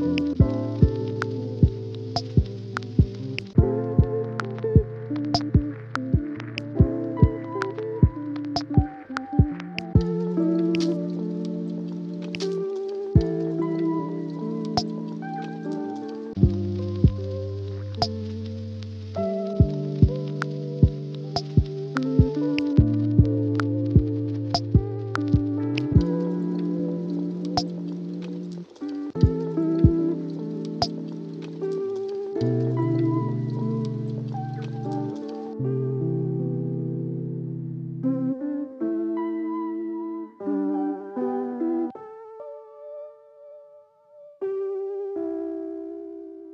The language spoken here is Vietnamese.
Música